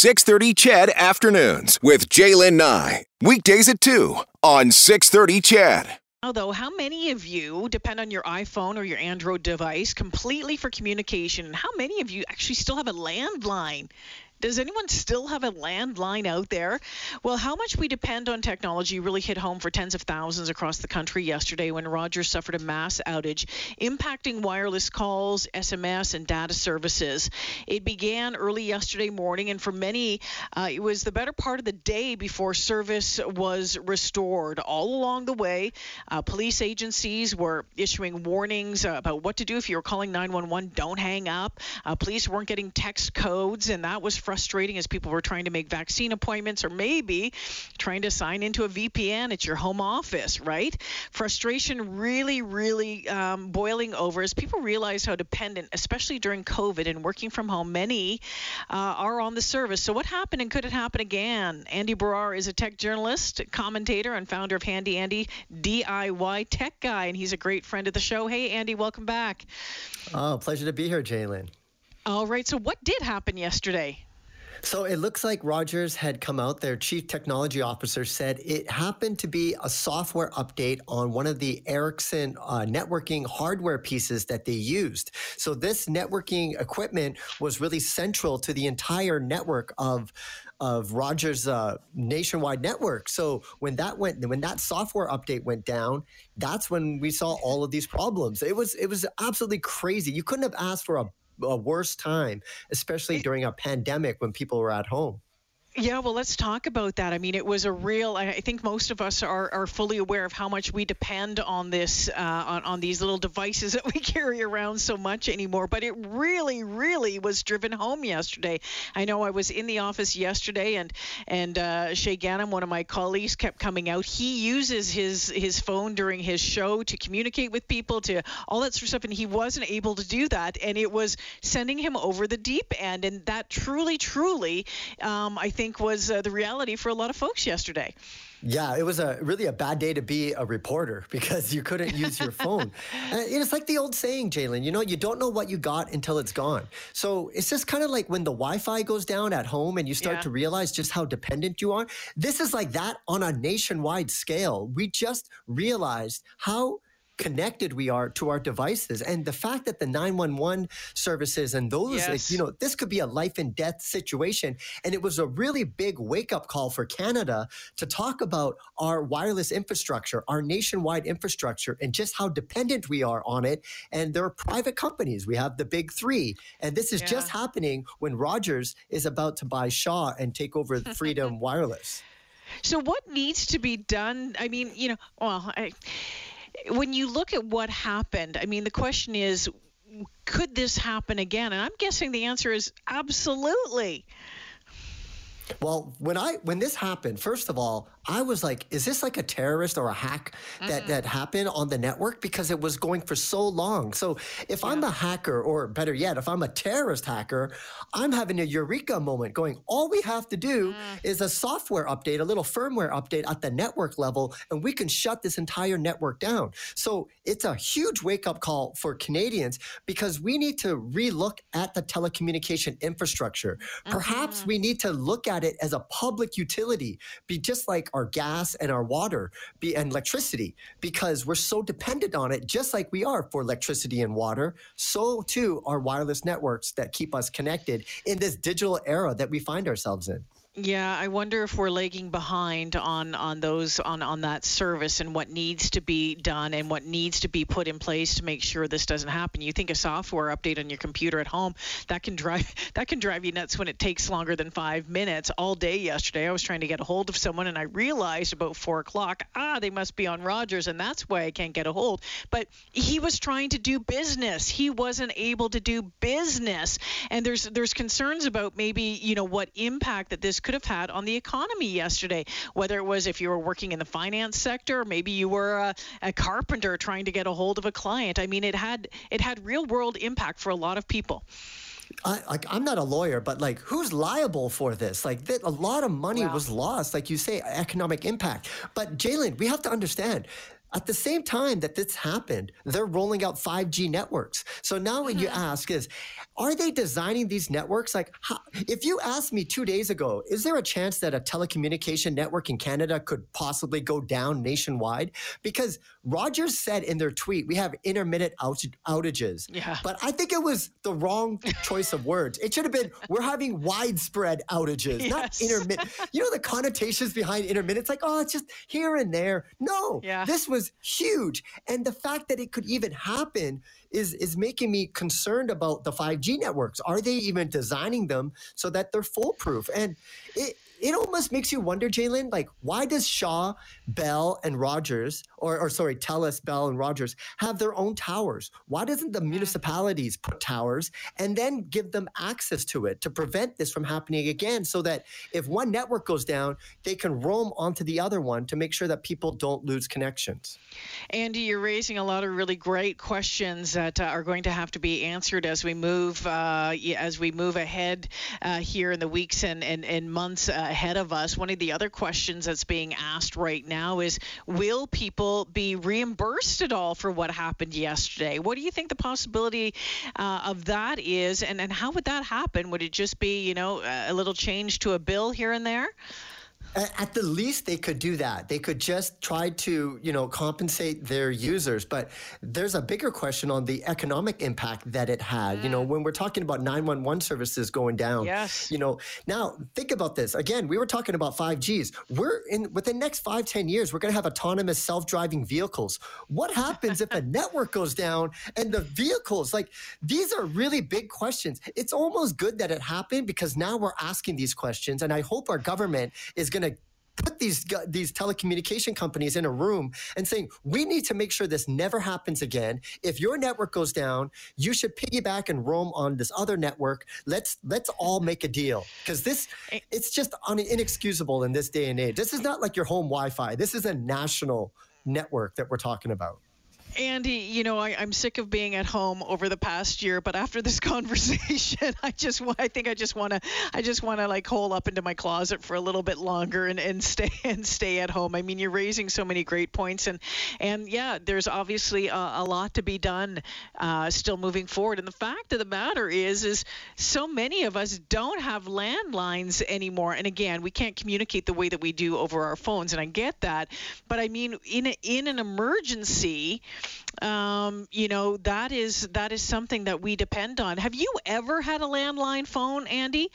630 CHED Afternoons with Jaylen Nye. Weekdays at 2 on 630 CHED. Although, how many of you depend on your iPhone or your Android device completely for communication? And how many of you actually still have a landline? Does anyone still have a landline out there? Well, how much we depend on technology really hit home for tens of thousands across the country yesterday when Rogers suffered a mass outage, impacting wireless calls, SMS, and data services. It began early yesterday morning, and for many, uh, it was the better part of the day before service was restored. All along the way, uh, police agencies were issuing warnings uh, about what to do if you were calling 911. Don't hang up. Uh, police weren't getting text codes, and that was frustrating as people were trying to make vaccine appointments or maybe trying to sign into a VPN at your home office, right? Frustration really, really um, boiling over as people realize how dependent, especially during COVID and working from home, many uh, are on the service. So, what happened and could it happen again? Andy Baryer is a tech journalist, commentator, and founder of Handy Andy DIY Tech Guy, and he's a great friend of the show. Hey, Andy, welcome back. Oh, pleasure to be here, Jaylen. All right. So, what did happen yesterday? So it looks like Rogers had come out, their chief technology officer said it happened to be a software update on one of the Ericsson uh, networking hardware pieces that they used. So this networking equipment was really central to the entire network of of Rogers' uh, nationwide network. So when that went, when that software update went down, that's when we saw all of these problems. It was it was absolutely crazy. You couldn't have asked for a a worse time, especially during a pandemic when people were at home. Yeah, well, let's talk about that. I mean, it was a real. I think most of us are, are fully aware of how much we depend on this, uh, on, on these little devices that we carry around so much anymore. But it really, really was driven home yesterday. I know I was in the office yesterday, and and uh, Shay Gannon, one of my colleagues, kept coming out. He uses his his phone during his show to communicate with people, to all that sort of stuff, and he wasn't able to do that, and it was sending him over the deep end. And that truly, truly, um, I think think was uh, the reality for a lot of folks yesterday. Yeah, it was a really a bad day to be a reporter because you couldn't use your phone. and it's like the old saying, Jaylen. you know, you don't know what you got until it's gone. So it's just kind of like when the Wi-Fi goes down at home and you start yeah. to realize just how dependent you are. This is like that on a nationwide scale. We just realized how connected we are to our devices. And the fact that the 911 services and those, yes. like, you know, this could be a life and death situation. And it was a really big wake up call for Canada to talk about our wireless infrastructure, our nationwide infrastructure, and just how dependent we are on it. And there are private companies. We have the big three. And this is yeah. just happening when Rogers is about to buy Shaw and take over Freedom Wireless. So, what needs to be done? I mean, you know, well, I when you look at what happened, I mean, the question is, could this happen again? And I'm guessing the answer is absolutely. Well, when I when this happened, first of all, I was like, is this like a terrorist or a hack that, mm-hmm. that happened on the network? Because it was going for so long. So if yeah. I'm a hacker, or better yet, if I'm a terrorist hacker, I'm having a eureka moment going, all we have to do mm. is a software update, a little firmware update at the network level, and we can shut this entire network down. So it's a huge wake up call for Canadians because we need to relook at the telecommunication infrastructure. Mm-hmm. Perhaps we need to look at it as a public utility, be just like our gas and our water be, and electricity because we're so dependent on it, just like we are for electricity and water. So too are wireless networks that keep us connected in this digital era that we find ourselves in. Yeah, I wonder if we're lagging behind on on those on on that service and what needs to be done and what needs to be put in place to make sure this doesn't happen. You think a software update on your computer at home that can drive that can drive you nuts when it takes longer than five minutes. All day yesterday, I was trying to get a hold of someone and I realized about four o'clock, ah, they must be on Rogers and that's why I can't get a hold. But he was trying to do business. He wasn't able to do business, and there's there's concerns about maybe you know what impact that this could have had on the economy yesterday. Whether it was if you were working in the finance sector, maybe you were a, a carpenter trying to get a hold of a client. I mean, it had it had real world impact for a lot of people. I, like I'm not a lawyer, but like who's liable for this? Like that, a lot of money wow. was lost, like you say, economic impact. But Jaylen, we have to understand at the same time that this happened, they're rolling out 5G networks. So now what you mm-hmm. ask is, are they designing these networks? Like, how, if you asked me two days ago, is there a chance that a telecommunication network in Canada could possibly go down nationwide? Because Rogers said in their tweet, we have intermittent out- outages. Yeah. But I think it was the wrong choice of words. It should have been, we're having widespread outages, yes. not intermittent. You know, the connotations behind intermittent, it's like, oh, it's just here and there. No, yeah. this was was huge. And the fact that it could even happen is, is making me concerned about the 5G networks. Are they even designing them so that they're foolproof? And it, it almost makes you wonder, Jaylen, like why does Shaw, Bell, and Rogers, or, or sorry, Telus, Bell, and Rogers have their own towers? Why doesn't the municipalities put towers and then give them access to it to prevent this from happening again? So that if one network goes down, they can roam onto the other one to make sure that people don't lose connections. Andy, you're raising a lot of really great questions that uh, are going to have to be answered as we move uh, as we move ahead uh, here in the weeks and, and, and months ahead of us. One of the other questions that's being asked right now is Will people be reimbursed at all for what happened yesterday? What do you think the possibility uh, of that is, and, and how would that happen? Would it just be, you know, a little change to a bill here and there? At the least they could do that. They could just try to you know compensate their users. But there's a bigger question on the economic impact that it had. Mm. you know mm. when we're talking about 911 services going down yes. you know now think about this. Again we were talking about 5gs we're in within the next five ten years we're going to have autonomous self-driving vehicles. What happens if a network goes down and the vehicles like these are really big questions. It's almost good that it happened because now we're asking these questions and i hope our government is going put these these telecommunication companies in a room and saying we need to make sure this never happens again. If your network goes down you should piggyback and roam on this other network. Let's let's all make a deal. Because this eh. it's just inexcusable in this day and age. This is not like your home wi-fi. This is a national network that we're talking about Andy, you know, I, am sick of being at home over the past year, but after this conversation, I just, I think I just want to, I just want to like hole up into my closet for a little bit longer and, and stay and stay at home. I mean, you're raising so many great points, and and yeah, there's obviously a, a lot to be done, uh, still moving forward. And the fact of the matter is, is so many of us don't have landlines anymore. And again, we can't communicate the way that we do over our phones, and I get that. But I mean, in a, in an emergency um, you know that is that is something that we depend on. Have you ever had a landline phone, Andy?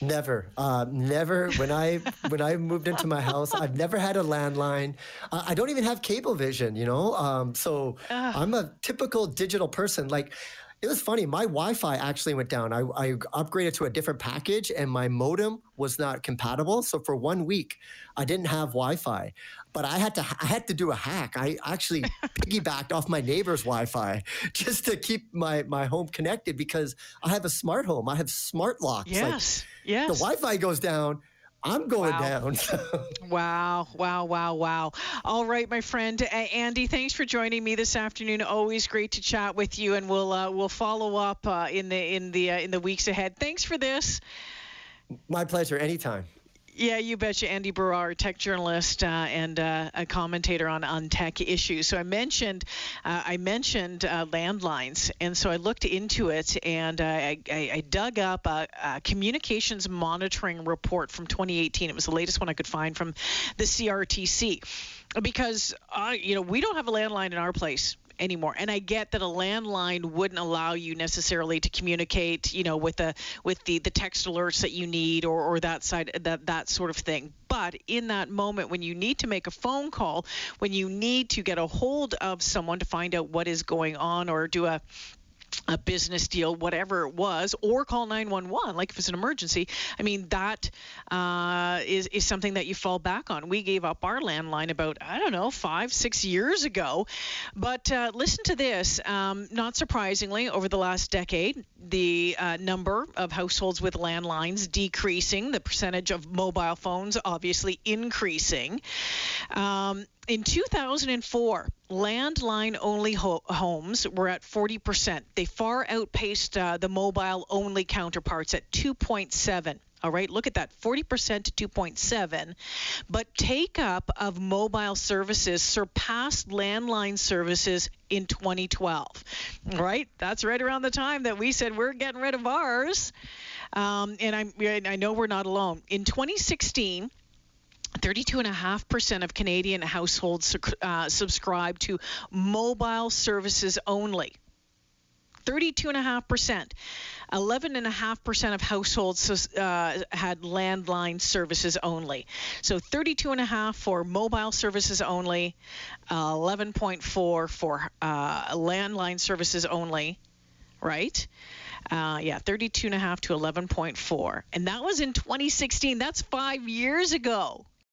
Never, uh, never. When I when I moved into my house, I've never had a landline. Uh, I don't even have cable vision. You know, um, so uh. I'm a typical digital person. Like it was funny. My Wi-Fi actually went down. I, I upgraded to a different package, and my modem was not compatible. So for one week, I didn't have Wi-Fi. But I had to I had to do a hack. I actually piggybacked off my neighbor's Wi-Fi just to keep my my home connected because I have a smart home. I have smart locks. Yes. Like, yes. The Wi-Fi goes down I'm going wow. down. wow, wow, wow, wow. All right, my friend Andy, thanks for joining me this afternoon. Always great to chat with you, and we'll uh, we'll follow up uh, in the in the uh, in the weeks ahead. Thanks for this. My pleasure. Anytime. Yeah, you betcha. Andy Baryer, tech journalist uh, and uh, a commentator on, on tech issues. So I mentioned uh, I mentioned uh, landlines, and so I looked into it and uh, I, I, I, dug up a, a, communications monitoring report from 2018. It was the latest one I could find from the CRTC because uh, you know we don't have a landline in our place anymore. And I get that a landline wouldn't allow you necessarily to communicate, you know, with the with the the text alerts that you need or or that side that that sort of thing. But in that moment when you need to make a phone call, when you need to get a hold of someone to find out what is going on or do a a business deal, whatever it was, or call 911, like if it's an emergency. I mean, that uh, is is something that you fall back on. We gave up our landline about, I don't know, five, six years ago. But uh, listen to this. Um, not surprisingly, over the last decade, the uh, number of households with landlines decreasing, the percentage of mobile phones obviously increasing. Um, in 2004, landline only ho- homes were at 40%. They far outpaced uh, the mobile only counterparts at 2.7. All right, look at that 40% to 2.7. But take up of mobile services surpassed landline services in 2012. All right, that's right around the time that we said we're getting rid of ours. Um, and I'm, I know we're not alone. In 2016, 32.5% of Canadian households uh, subscribe to mobile services only. 32.5%. 11.5% of households uh, had landline services only. So 32.5 for mobile services only, uh, 11.4 for uh, landline services only, right? Uh, yeah, 32.5 to 11.4. And that was in 2016. That's five years ago.